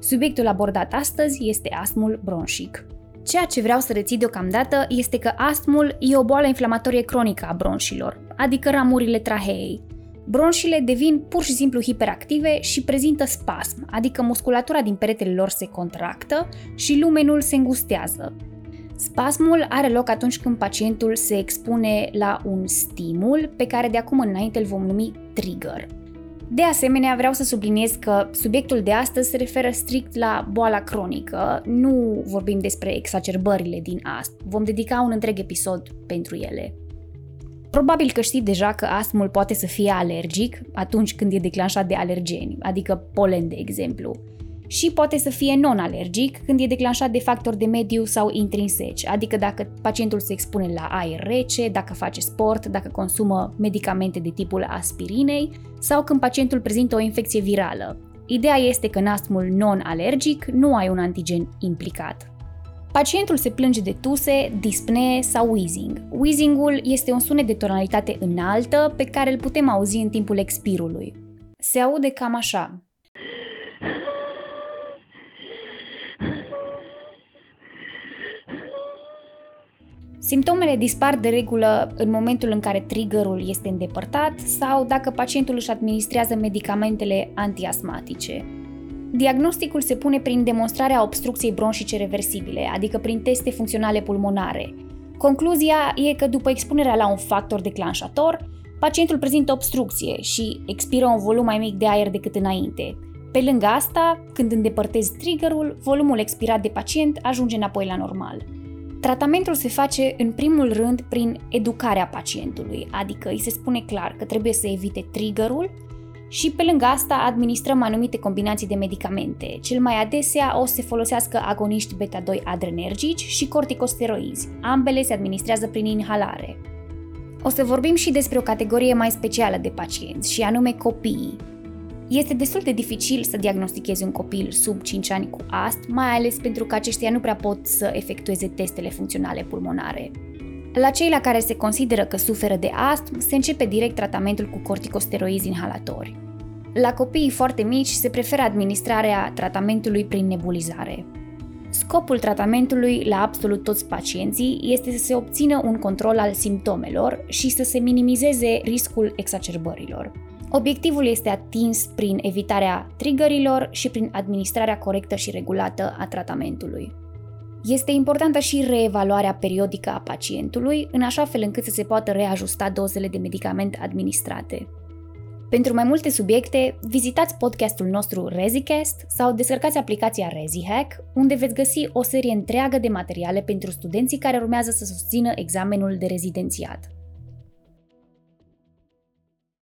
Subiectul abordat astăzi este astmul bronșic. Ceea ce vreau să reții deocamdată este că astmul e o boală inflamatorie cronică a bronșilor, adică ramurile traheei. Bronșile devin pur și simplu hiperactive și prezintă spasm, adică musculatura din peretele lor se contractă și lumenul se îngustează. Spasmul are loc atunci când pacientul se expune la un stimul pe care de acum înainte îl vom numi trigger. De asemenea, vreau să subliniez că subiectul de astăzi se referă strict la boala cronică, nu vorbim despre exacerbările din astm. Vom dedica un întreg episod pentru ele. Probabil că știți deja că astmul poate să fie alergic atunci când e declanșat de alergeni, adică polen de exemplu și poate să fie non-alergic când e declanșat de factori de mediu sau intrinseci, adică dacă pacientul se expune la aer rece, dacă face sport, dacă consumă medicamente de tipul aspirinei sau când pacientul prezintă o infecție virală. Ideea este că în astmul non-alergic nu ai un antigen implicat. Pacientul se plânge de tuse, dispnee sau wheezing. Wheezingul este un sunet de tonalitate înaltă pe care îl putem auzi în timpul expirului. Se aude cam așa. Simptomele dispar de regulă în momentul în care triggerul este îndepărtat sau dacă pacientul își administrează medicamentele antiasmatice. Diagnosticul se pune prin demonstrarea obstrucției bronșice reversibile, adică prin teste funcționale pulmonare. Concluzia e că după expunerea la un factor declanșator, pacientul prezintă obstrucție și expiră un volum mai mic de aer decât înainte. Pe lângă asta, când îndepărtezi triggerul, volumul expirat de pacient ajunge înapoi la normal. Tratamentul se face în primul rând prin educarea pacientului, adică îi se spune clar că trebuie să evite triggerul și pe lângă asta administrăm anumite combinații de medicamente. Cel mai adesea o să se folosească agoniști beta-2 adrenergici și corticosteroizi. Ambele se administrează prin inhalare. O să vorbim și despre o categorie mai specială de pacienți, și anume copiii. Este destul de dificil să diagnostichezi un copil sub 5 ani cu astm, mai ales pentru că aceștia nu prea pot să efectueze testele funcționale pulmonare. La cei la care se consideră că suferă de astm, se începe direct tratamentul cu corticosteroizi inhalatori. La copiii foarte mici se preferă administrarea tratamentului prin nebulizare. Scopul tratamentului la absolut toți pacienții este să se obțină un control al simptomelor și să se minimizeze riscul exacerbărilor. Obiectivul este atins prin evitarea triggerilor și prin administrarea corectă și regulată a tratamentului. Este importantă și reevaluarea periodică a pacientului, în așa fel încât să se poată reajusta dozele de medicament administrate. Pentru mai multe subiecte, vizitați podcastul nostru ReziCast sau descărcați aplicația ReziHack, unde veți găsi o serie întreagă de materiale pentru studenții care urmează să susțină examenul de rezidențiat.